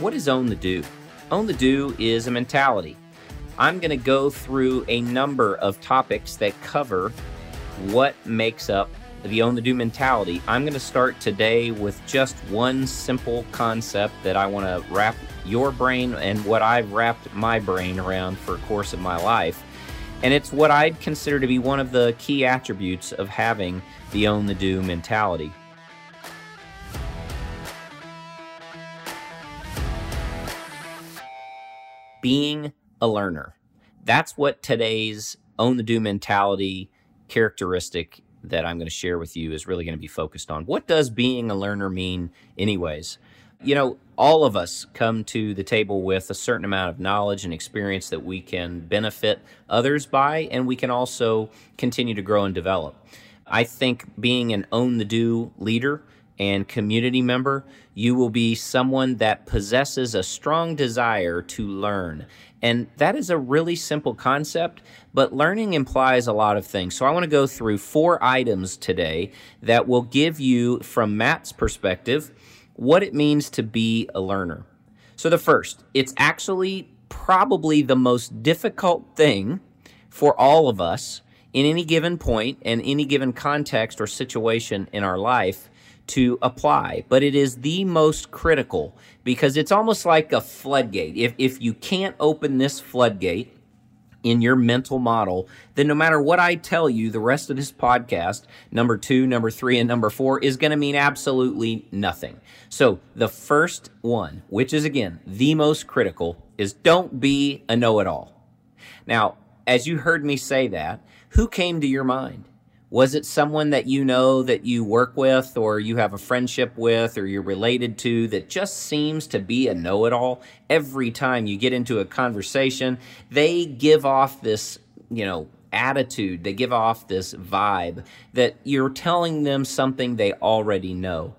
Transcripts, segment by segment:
What is Own the Do? Own the Do is a mentality. I'm going to go through a number of topics that cover what makes up the Own the Do mentality. I'm going to start today with just one simple concept that I want to wrap your brain and what I've wrapped my brain around for a course of my life. And it's what I'd consider to be one of the key attributes of having the Own the Do mentality. Being a learner. That's what today's own the do mentality characteristic that I'm going to share with you is really going to be focused on. What does being a learner mean, anyways? You know, all of us come to the table with a certain amount of knowledge and experience that we can benefit others by, and we can also continue to grow and develop. I think being an own the do leader and community member, you will be someone that possesses a strong desire to learn. And that is a really simple concept, but learning implies a lot of things. So I want to go through four items today that will give you, from Matt's perspective, what it means to be a learner. So the first, it's actually probably the most difficult thing for all of us in any given point and any given context or situation in our life to apply, but it is the most critical because it's almost like a floodgate. If, if you can't open this floodgate in your mental model, then no matter what I tell you, the rest of this podcast, number two, number three, and number four, is going to mean absolutely nothing. So the first one, which is again the most critical, is don't be a know it all. Now, as you heard me say that, who came to your mind? Was it someone that you know that you work with or you have a friendship with or you're related to that just seems to be a know it all? Every time you get into a conversation, they give off this, you know, attitude, they give off this vibe that you're telling them something they already know.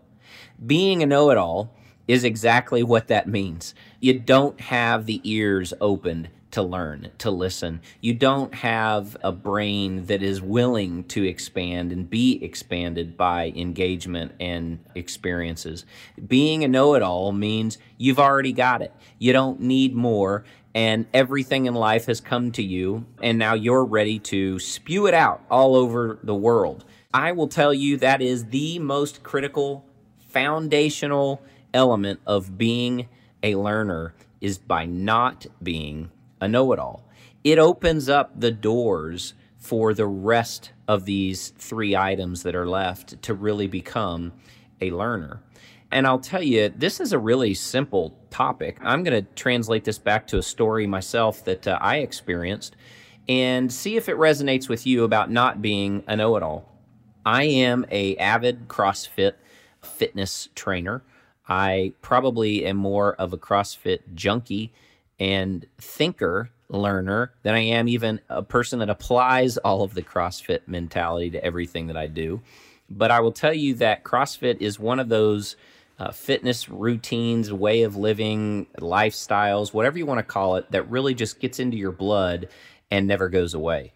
Being a know it all is exactly what that means. You don't have the ears opened to learn, to listen. You don't have a brain that is willing to expand and be expanded by engagement and experiences. Being a know it all means you've already got it. You don't need more, and everything in life has come to you, and now you're ready to spew it out all over the world. I will tell you that is the most critical, foundational element of being a learner is by not being a know it all. It opens up the doors for the rest of these three items that are left to really become a learner. And I'll tell you, this is a really simple topic. I'm going to translate this back to a story myself that uh, I experienced and see if it resonates with you about not being a know-it-all. I am a avid CrossFit fitness trainer. I probably am more of a CrossFit junkie and thinker learner than I am even a person that applies all of the CrossFit mentality to everything that I do. But I will tell you that CrossFit is one of those uh, fitness routines, way of living, lifestyles, whatever you want to call it, that really just gets into your blood and never goes away.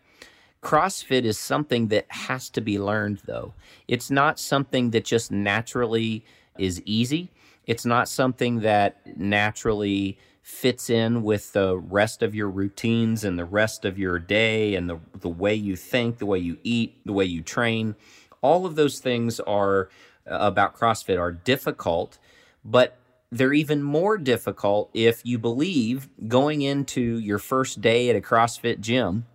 CrossFit is something that has to be learned, though. It's not something that just naturally is easy. It's not something that naturally fits in with the rest of your routines and the rest of your day and the, the way you think, the way you eat, the way you train. All of those things are uh, about CrossFit are difficult, but they're even more difficult if you believe going into your first day at a CrossFit gym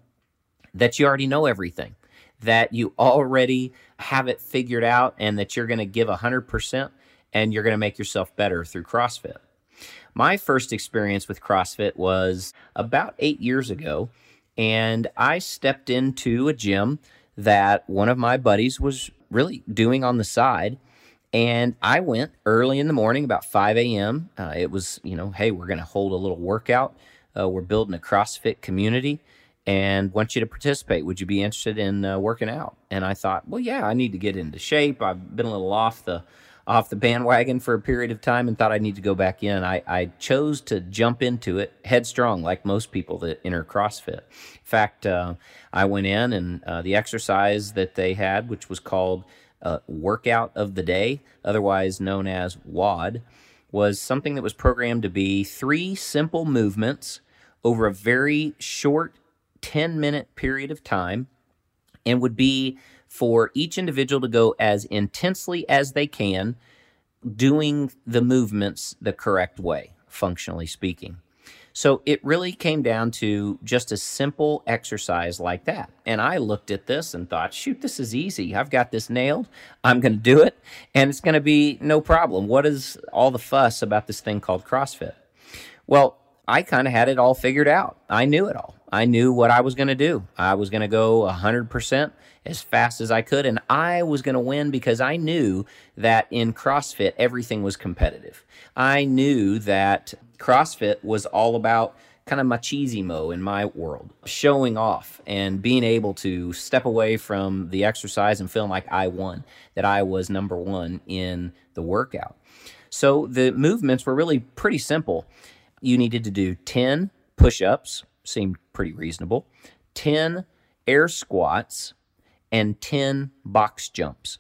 that you already know everything, that you already have it figured out, and that you're going to give 100% and you're going to make yourself better through CrossFit. My first experience with CrossFit was about eight years ago, and I stepped into a gym that one of my buddies was really doing on the side. And I went early in the morning, about 5 a.m. Uh, it was, you know, hey, we're going to hold a little workout. Uh, we're building a CrossFit community and want you to participate. Would you be interested in uh, working out? And I thought, well, yeah, I need to get into shape. I've been a little off the off the bandwagon for a period of time and thought I need to go back in. I, I chose to jump into it headstrong, like most people that enter CrossFit. In fact, uh, I went in and uh, the exercise that they had, which was called uh, Workout of the Day, otherwise known as WOD, was something that was programmed to be three simple movements over a very short 10 minute period of time and would be for each individual to go as intensely as they can doing the movements the correct way, functionally speaking. So it really came down to just a simple exercise like that. And I looked at this and thought, shoot, this is easy. I've got this nailed. I'm going to do it, and it's going to be no problem. What is all the fuss about this thing called CrossFit? Well, I kind of had it all figured out. I knew it all. I knew what I was going to do. I was going to go 100% as fast as I could, and I was going to win because I knew that in CrossFit, everything was competitive. I knew that CrossFit was all about kind of machismo in my world, showing off and being able to step away from the exercise and feeling like I won, that I was number one in the workout. So the movements were really pretty simple you needed to do 10 push ups, seemed pretty reasonable, 10 air squats, and 10 box jumps.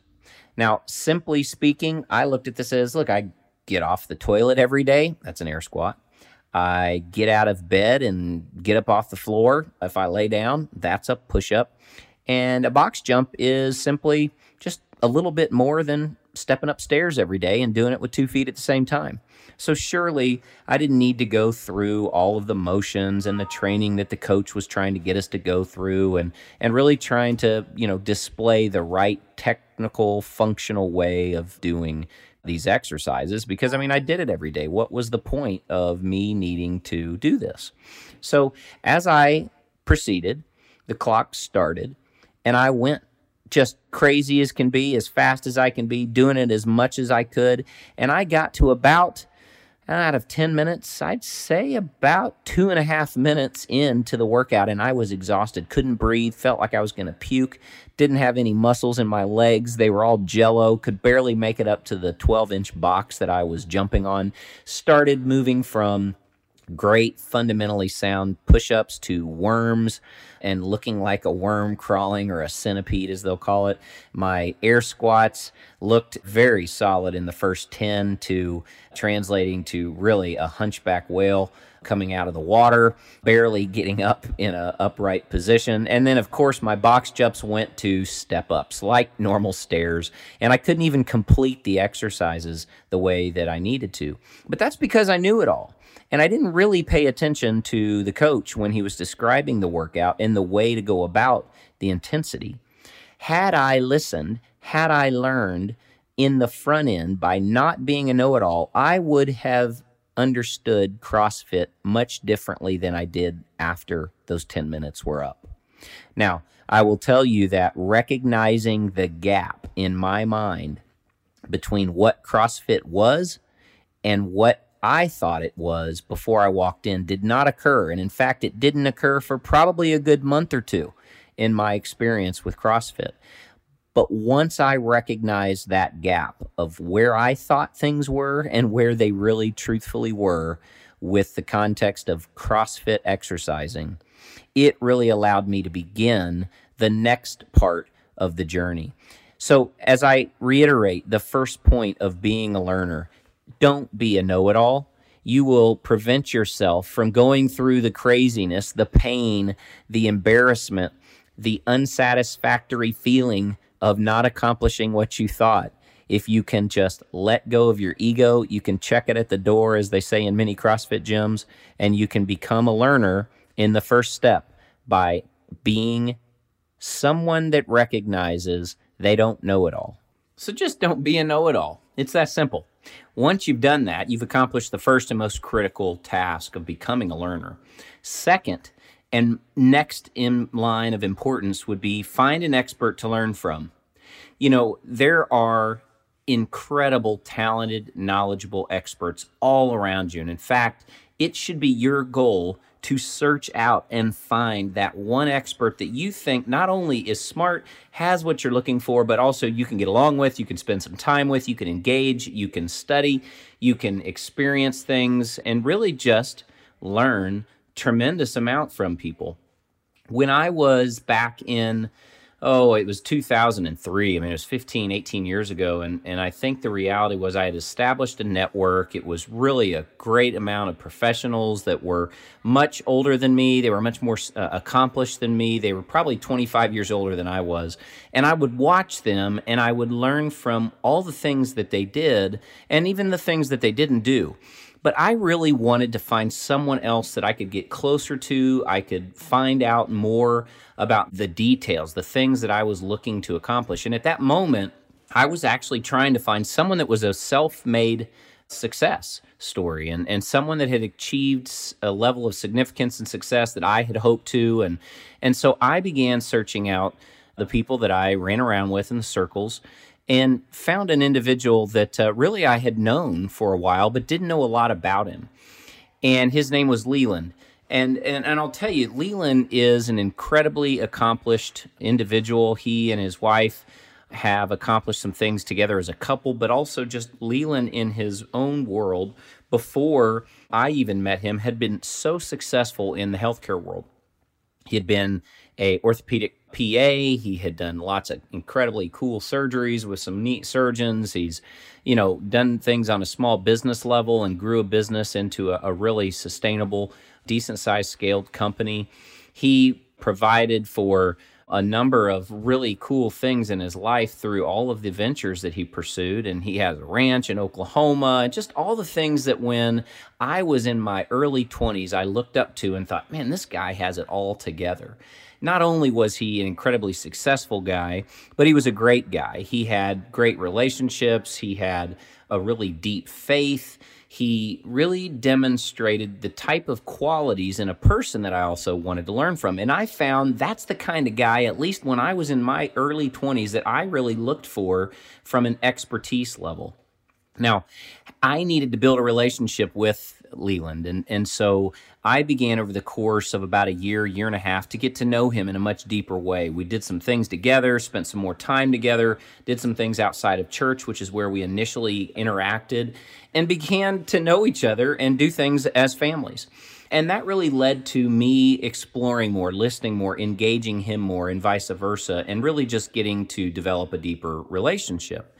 Now, simply speaking, I looked at this as look, I get off the toilet every day. That's an air squat. I get out of bed and get up off the floor. If I lay down, that's a push up. And a box jump is simply just a little bit more than stepping upstairs every day and doing it with two feet at the same time. So surely I didn't need to go through all of the motions and the training that the coach was trying to get us to go through and and really trying to, you know, display the right technical functional way of doing these exercises because I mean I did it every day. What was the point of me needing to do this? So as I proceeded, the clock started and I went just crazy as can be, as fast as I can be, doing it as much as I could. And I got to about out of 10 minutes, I'd say about two and a half minutes into the workout, and I was exhausted, couldn't breathe, felt like I was going to puke, didn't have any muscles in my legs. They were all jello, could barely make it up to the 12 inch box that I was jumping on. Started moving from great, fundamentally sound push ups to worms and looking like a worm crawling or a centipede, as they'll call it. My air squats looked very solid in the first 10 to translating to really a hunchback whale coming out of the water, barely getting up in an upright position. And then of course my box jumps went to step ups like normal stairs, and I couldn't even complete the exercises the way that I needed to. But that's because I knew it all. And I didn't really pay attention to the coach when he was describing the workout and the way to go about the intensity. Had I listened, had I learned in the front end by not being a know it all, I would have understood CrossFit much differently than I did after those 10 minutes were up. Now, I will tell you that recognizing the gap in my mind between what CrossFit was and what I thought it was before I walked in did not occur. And in fact, it didn't occur for probably a good month or two in my experience with CrossFit. But once I recognized that gap of where I thought things were and where they really truthfully were with the context of CrossFit exercising, it really allowed me to begin the next part of the journey. So, as I reiterate the first point of being a learner, don't be a know it all. You will prevent yourself from going through the craziness, the pain, the embarrassment, the unsatisfactory feeling of not accomplishing what you thought. If you can just let go of your ego, you can check it at the door, as they say in many CrossFit gyms, and you can become a learner in the first step by being someone that recognizes they don't know it all. So just don't be a know it all. It's that simple. Once you've done that, you've accomplished the first and most critical task of becoming a learner. Second, and next in line of importance would be find an expert to learn from. You know, there are incredible, talented, knowledgeable experts all around you. And in fact, it should be your goal to search out and find that one expert that you think not only is smart, has what you're looking for, but also you can get along with, you can spend some time with, you can engage, you can study, you can experience things, and really just learn tremendous amount from people. When I was back in oh, it was 2003. I mean, it was 15, 18 years ago. And, and I think the reality was I had established a network. It was really a great amount of professionals that were much older than me. They were much more uh, accomplished than me. They were probably 25 years older than I was. And I would watch them and I would learn from all the things that they did and even the things that they didn't do but I really wanted to find someone else that I could get closer to. I could find out more about the details, the things that I was looking to accomplish. And at that moment, I was actually trying to find someone that was a self made success story and, and someone that had achieved a level of significance and success that I had hoped to. And, and so I began searching out the people that I ran around with in the circles and found an individual that uh, really I had known for a while, but didn't know a lot about him. And his name was Leland. And, and, and I'll tell you, Leland is an incredibly accomplished individual. He and his wife have accomplished some things together as a couple, but also just Leland in his own world before I even met him had been so successful in the healthcare world. He had been a orthopedic PA. He had done lots of incredibly cool surgeries with some neat surgeons. He's, you know, done things on a small business level and grew a business into a, a really sustainable, decent sized scaled company. He provided for a number of really cool things in his life through all of the ventures that he pursued. And he has a ranch in Oklahoma and just all the things that when I was in my early 20s, I looked up to and thought, man, this guy has it all together not only was he an incredibly successful guy, but he was a great guy. He had great relationships, he had a really deep faith. He really demonstrated the type of qualities in a person that I also wanted to learn from. And I found that's the kind of guy, at least when I was in my early 20s, that I really looked for from an expertise level. Now, I needed to build a relationship with Leland. And, and so I began over the course of about a year, year and a half to get to know him in a much deeper way. We did some things together, spent some more time together, did some things outside of church, which is where we initially interacted, and began to know each other and do things as families. And that really led to me exploring more, listening more, engaging him more, and vice versa, and really just getting to develop a deeper relationship.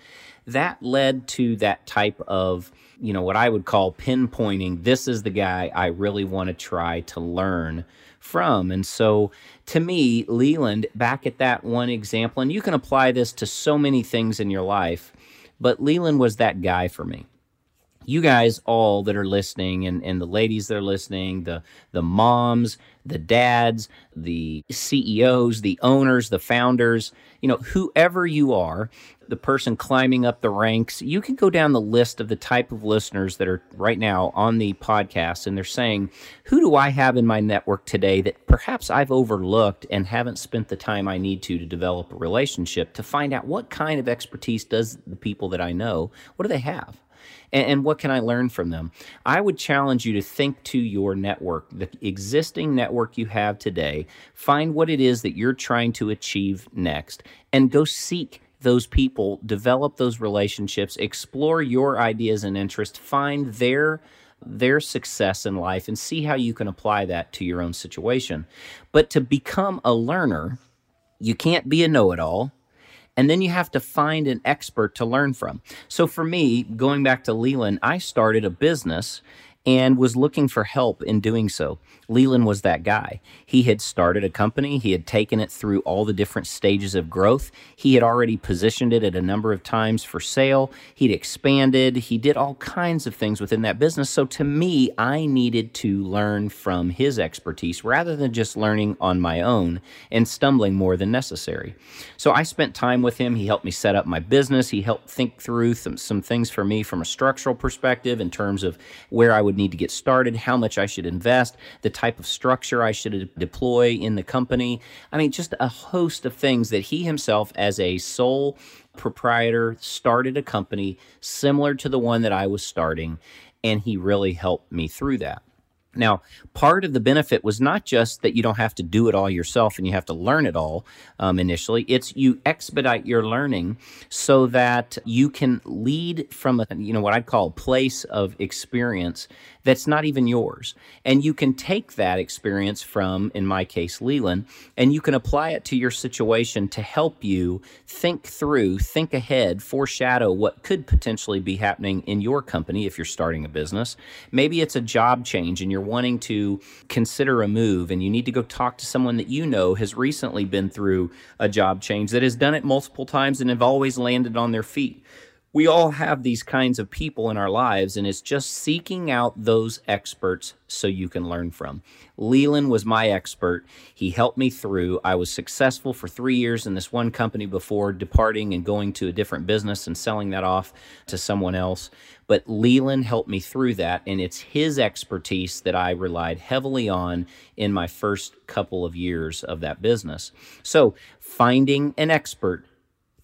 That led to that type of you know, what I would call pinpointing this is the guy I really want to try to learn from. And so to me, Leland, back at that one example, and you can apply this to so many things in your life, but Leland was that guy for me you guys all that are listening and, and the ladies that are listening, the the moms, the dads, the CEOs, the owners, the founders, you know, whoever you are, the person climbing up the ranks, you can go down the list of the type of listeners that are right now on the podcast and they're saying, who do I have in my network today that perhaps I've overlooked and haven't spent the time I need to to develop a relationship to find out what kind of expertise does the people that I know, what do they have? And, and what can I learn from them? I would challenge you to think to your network, the existing network you have today, find what it is that you're trying to achieve next, and go seek those people, develop those relationships, explore your ideas and interests, find their their success in life and see how you can apply that to your own situation. But to become a learner, you can't be a know-it-all and then you have to find an expert to learn from. So for me, going back to Leland, I started a business and was looking for help in doing so. Leland was that guy. He had started a company, he had taken it through all the different stages of growth. He had already positioned it at a number of times for sale. He'd expanded, he did all kinds of things within that business. So to me, I needed to learn from his expertise rather than just learning on my own and stumbling more than necessary. So I spent time with him. He helped me set up my business. He helped think through some, some things for me from a structural perspective in terms of where I would would need to get started, how much I should invest, the type of structure I should deploy in the company. I mean, just a host of things that he himself, as a sole proprietor, started a company similar to the one that I was starting, and he really helped me through that. Now, part of the benefit was not just that you don't have to do it all yourself and you have to learn it all um, initially. It's you expedite your learning so that you can lead from a you know what I'd call a place of experience that's not even yours, and you can take that experience from, in my case, Leland, and you can apply it to your situation to help you think through, think ahead, foreshadow what could potentially be happening in your company if you're starting a business. Maybe it's a job change and you're wanting to consider a move and you need to go talk to someone that you know has recently been through a job change that has done it multiple times and have always landed on their feet we all have these kinds of people in our lives, and it's just seeking out those experts so you can learn from. Leland was my expert. He helped me through. I was successful for three years in this one company before departing and going to a different business and selling that off to someone else. But Leland helped me through that, and it's his expertise that I relied heavily on in my first couple of years of that business. So, finding an expert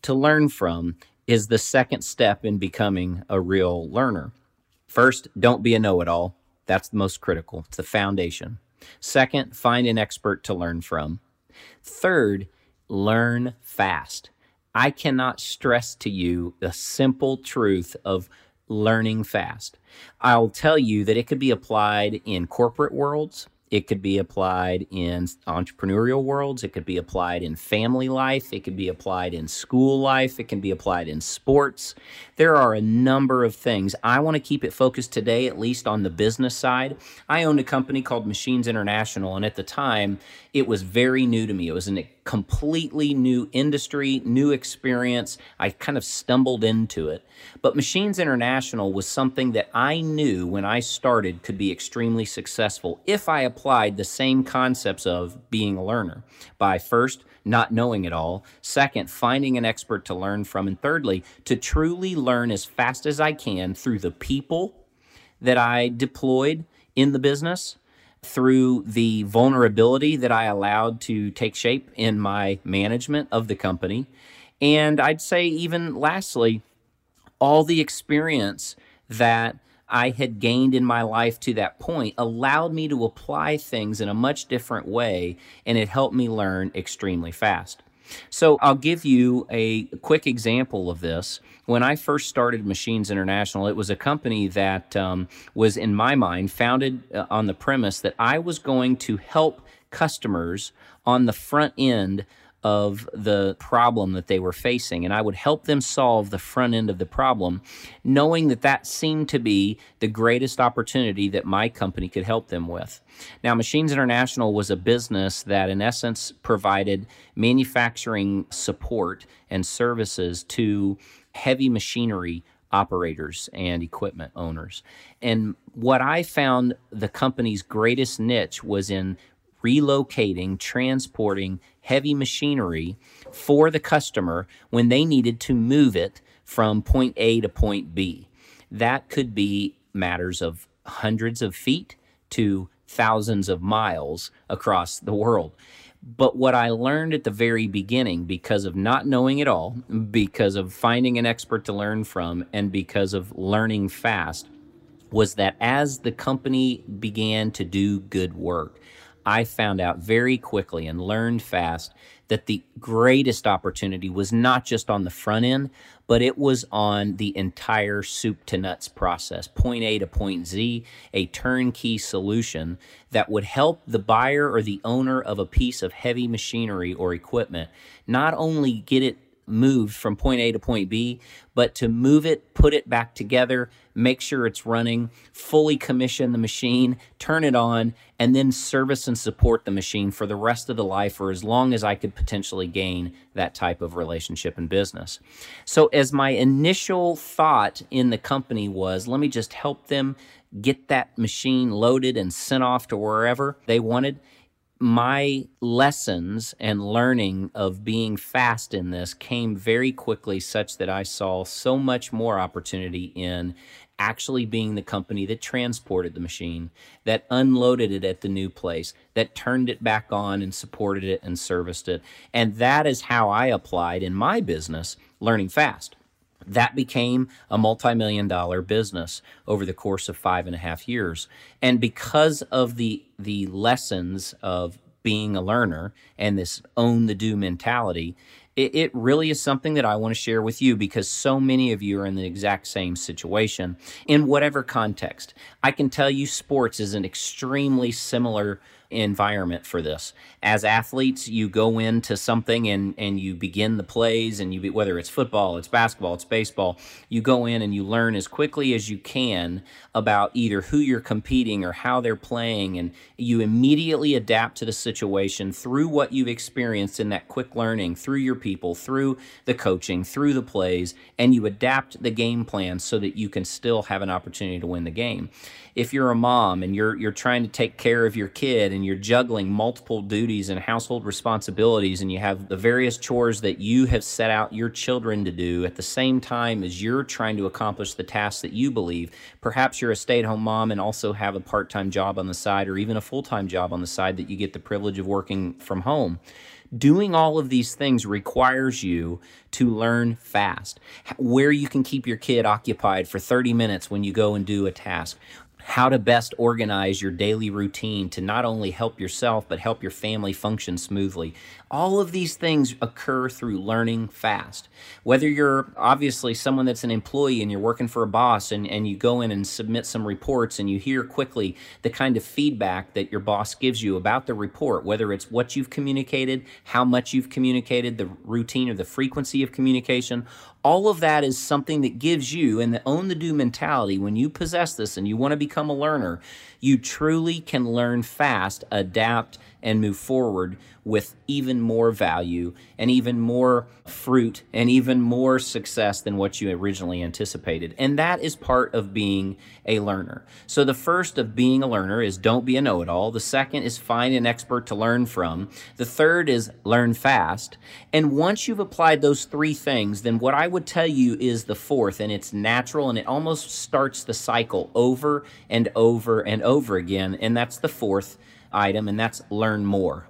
to learn from is the second step in becoming a real learner. First, don't be a know it all. That's the most critical, it's the foundation. Second, find an expert to learn from. Third, learn fast. I cannot stress to you the simple truth of learning fast. I'll tell you that it could be applied in corporate worlds, it could be applied in entrepreneurial worlds. It could be applied in family life. It could be applied in school life. It can be applied in sports. There are a number of things. I want to keep it focused today, at least on the business side. I owned a company called Machines International, and at the time, it was very new to me. It was a completely new industry, new experience. I kind of stumbled into it. But Machines International was something that I knew when I started could be extremely successful if I applied the same concepts of being a learner by first not knowing it all, second, finding an expert to learn from, and thirdly, to truly learn as fast as I can through the people that I deployed in the business through the vulnerability that I allowed to take shape in my management of the company. And I'd say, even lastly, all the experience that I had gained in my life to that point allowed me to apply things in a much different way, and it helped me learn extremely fast. So I'll give you a quick example of this. When I first started Machines International, it was a company that um, was, in my mind, founded uh, on the premise that I was going to help customers on the front end of the problem that they were facing and I would help them solve the front end of the problem knowing that that seemed to be the greatest opportunity that my company could help them with. Now Machines International was a business that in essence provided manufacturing support and services to heavy machinery operators and equipment owners. And what I found the company's greatest niche was in relocating, transporting heavy machinery for the customer when they needed to move it from point A to point B. That could be matters of hundreds of feet to thousands of miles across the world. But what I learned at the very beginning, because of not knowing it all, because of finding an expert to learn from, and because of learning fast, was that as the company began to do good work, I found out very quickly and learned fast that the greatest opportunity was not just on the front end, but it was on the entire soup to nuts process, point A to point Z, a turnkey solution that would help the buyer or the owner of a piece of heavy machinery or equipment not only get it moved from point A to point B, but to move it, put it back together, make sure it's running, fully commission the machine, turn it on, and then service and support the machine for the rest of the life or as long as I could potentially gain that type of relationship and business. So, as my initial thought in the company was, let me just help them get that machine loaded and sent off to wherever they wanted my lessons and learning of being fast in this came very quickly, such that I saw so much more opportunity in actually being the company that transported the machine, that unloaded it at the new place, that turned it back on and supported it and serviced it. And that is how I applied in my business learning fast. That became a multi million dollar business over the course of five and a half years. And because of the, the lessons of being a learner and this own the do mentality, it, it really is something that I want to share with you because so many of you are in the exact same situation in whatever context. I can tell you sports is an extremely similar environment for this. As athletes, you go into something and, and you begin the plays, and you be, whether it's football, it's basketball, it's baseball, you go in and you learn as quickly as you can about either who you're competing or how they're playing, and you immediately adapt to the situation through what you've experienced in that quick learning, through your people, through the coaching, through the plays, and you adapt the game plan so that you can still have an opportunity to win the game. If you're a mom and you're you're trying to take care of your kid and you're juggling multiple duties and household responsibilities and you have the various chores that you have set out your children to do at the same time as you're trying to accomplish the tasks that you believe. Perhaps you're a stay-at-home mom and also have a part-time job on the side or even a full-time job on the side that you get the privilege of working from home doing all of these things requires you to learn fast where you can keep your kid occupied for 30 minutes when you go and do a task how to best organize your daily routine to not only help yourself but help your family function smoothly. All of these things occur through learning fast. Whether you're obviously someone that's an employee and you're working for a boss and, and you go in and submit some reports and you hear quickly the kind of feedback that your boss gives you about the report, whether it's what you've communicated, how much you've communicated, the routine or the frequency of communication, all of that is something that gives you and the own the do mentality when you possess this and you want to become a learner you truly can learn fast adapt and move forward with even more value and even more fruit and even more success than what you originally anticipated. And that is part of being a learner. So the first of being a learner is don't be a know it all. The second is find an expert to learn from. The third is learn fast. And once you've applied those three things, then what I would tell you is the fourth, and it's natural and it almost starts the cycle over and over and over again. And that's the fourth item, and that's learn more.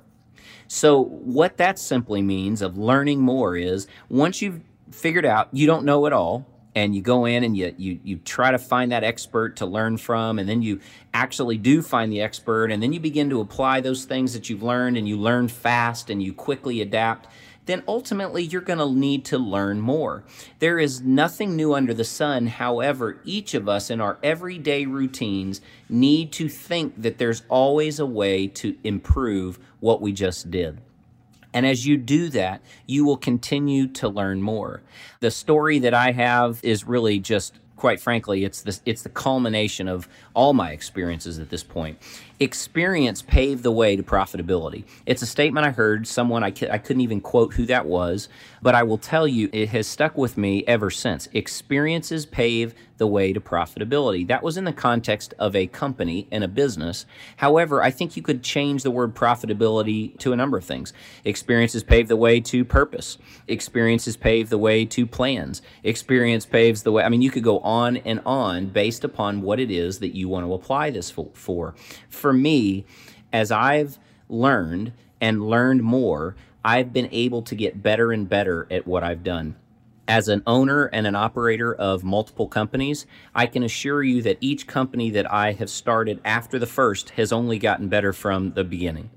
So, what that simply means of learning more is once you've figured out you don't know it all, and you go in and you, you you try to find that expert to learn from and then you actually do find the expert and then you begin to apply those things that you've learned and you learn fast and you quickly adapt then ultimately you're going to need to learn more. There is nothing new under the sun. However, each of us in our everyday routines need to think that there's always a way to improve what we just did. And as you do that, you will continue to learn more. The story that I have is really just quite frankly, it's the, it's the culmination of all my experiences at this point. Experience paved the way to profitability. It's a statement I heard someone, I, I couldn't even quote who that was, but I will tell you it has stuck with me ever since. Experiences pave the way to profitability. That was in the context of a company and a business. However, I think you could change the word profitability to a number of things. Experiences pave the way to purpose. Experiences pave the way to plans. Experience paves the way. I mean, you could go on and on based upon what it is that you want to apply this for. For me, as I've learned and learned more, I've been able to get better and better at what I've done. As an owner and an operator of multiple companies, I can assure you that each company that I have started after the first has only gotten better from the beginning.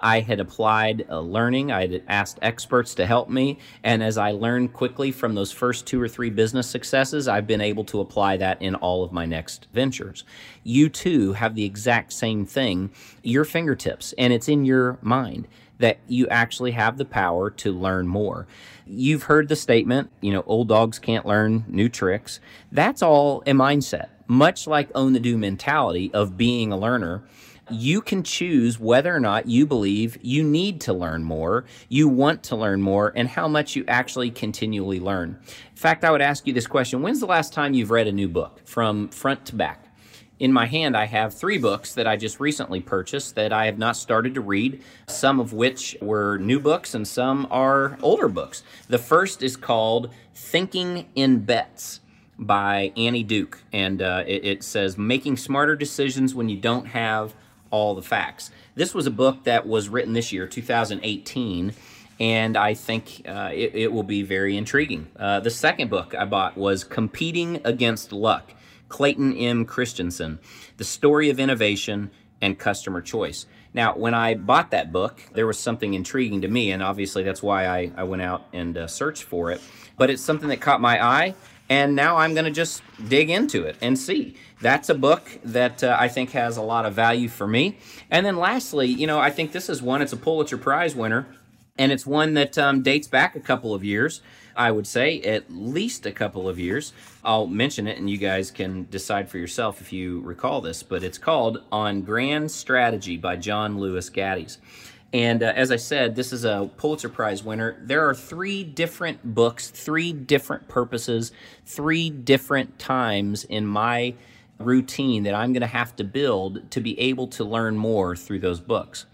I had applied uh, learning, I had asked experts to help me, and as I learned quickly from those first two or three business successes, I've been able to apply that in all of my next ventures. You too have the exact same thing, your fingertips, and it's in your mind that you actually have the power to learn more. You've heard the statement, you know, old dogs can't learn new tricks. That's all a mindset. Much like own the do mentality of being a learner, you can choose whether or not you believe you need to learn more, you want to learn more, and how much you actually continually learn. In fact, I would ask you this question When's the last time you've read a new book from front to back? In my hand, I have three books that I just recently purchased that I have not started to read, some of which were new books and some are older books. The first is called Thinking in Bets by Annie Duke, and uh, it, it says Making Smarter Decisions When You Don't Have All the Facts. This was a book that was written this year, 2018 and I think uh, it, it, will be very intriguing. Uh, the second book I bought was Competing Against Luck, Clayton M. Christensen, The Story of Innovation and Customer Choice. Now, when I bought that book, there was something intriguing to me, and obviously that's why I, I went out and uh, searched for it. But it's something that caught my eye, and now I'm going to just dig into it and see. That's a book that uh, I think has a lot of value for me. And then lastly, you know, I think this is one, it's a Pulitzer Prize winner, and it's one that um, dates back a couple of years. I would say at least a couple of years. I'll mention it and you guys can decide for yourself if you recall this, but it's called On Grand Strategy by John Lewis Gaddis. And uh, as I said, this is a Pulitzer Prize winner. There are three different books, three different purposes, three different times in my routine that I'm going to have to build to be able to learn more through those books.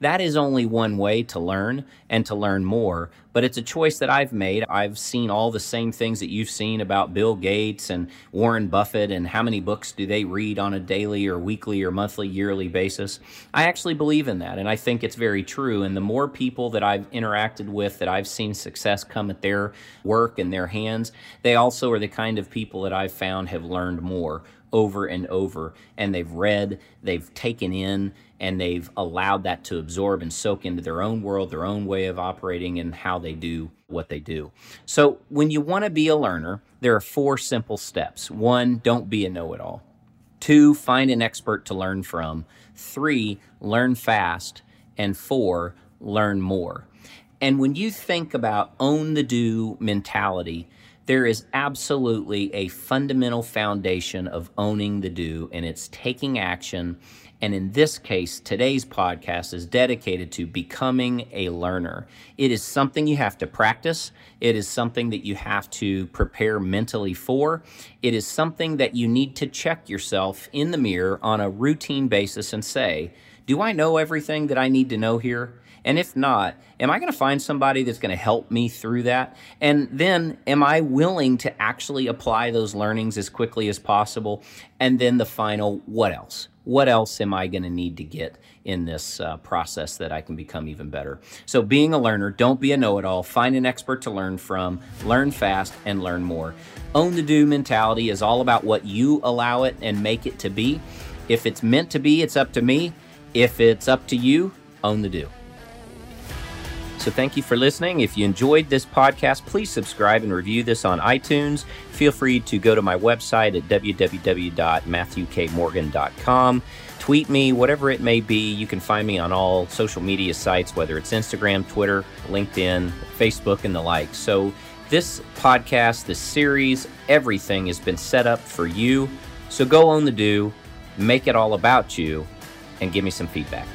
That is only one way to learn and to learn more, but it's a choice that I've made. I've seen all the same things that you've seen about Bill Gates and Warren Buffett and how many books do they read on a daily or weekly or monthly, yearly basis. I actually believe in that, and I think it's very true. And the more people that I've interacted with that I've seen success come at their work and their hands, they also are the kind of people that I've found have learned more over and over and they've read, they've taken in, and they've allowed that to absorb and soak into their own world, their own way of operating, and how they do what they do. So, when you want to be a learner, there are four simple steps. One, don't be a know it all. Two, find an expert to learn from. Three, learn fast. And four, learn more. And when you think about own the do mentality, there is absolutely a fundamental foundation of owning the do, and it's taking action. And in this case, today's podcast is dedicated to becoming a learner. It is something you have to practice. It is something that you have to prepare mentally for. It is something that you need to check yourself in the mirror on a routine basis and say, Do I know everything that I need to know here? And if not, am I going to find somebody that's going to help me through that? And then am I willing to actually apply those learnings as quickly as possible? And then the final, what else? What else am I going to need to get in this uh, process that I can become even better? So, being a learner, don't be a know it all. Find an expert to learn from, learn fast, and learn more. Own the do mentality is all about what you allow it and make it to be. If it's meant to be, it's up to me. If it's up to you, own the do. So thank you for listening. If you enjoyed this podcast, please subscribe and review this on iTunes. Feel free to go to my website at www.matthewkmorgan.com. Tweet me, whatever it may be. You can find me on all social media sites, whether it's Instagram, Twitter, LinkedIn, Facebook, and the like. So this podcast, this series, everything has been set up for you. So go own the do, make it all about you, and give me some feedback.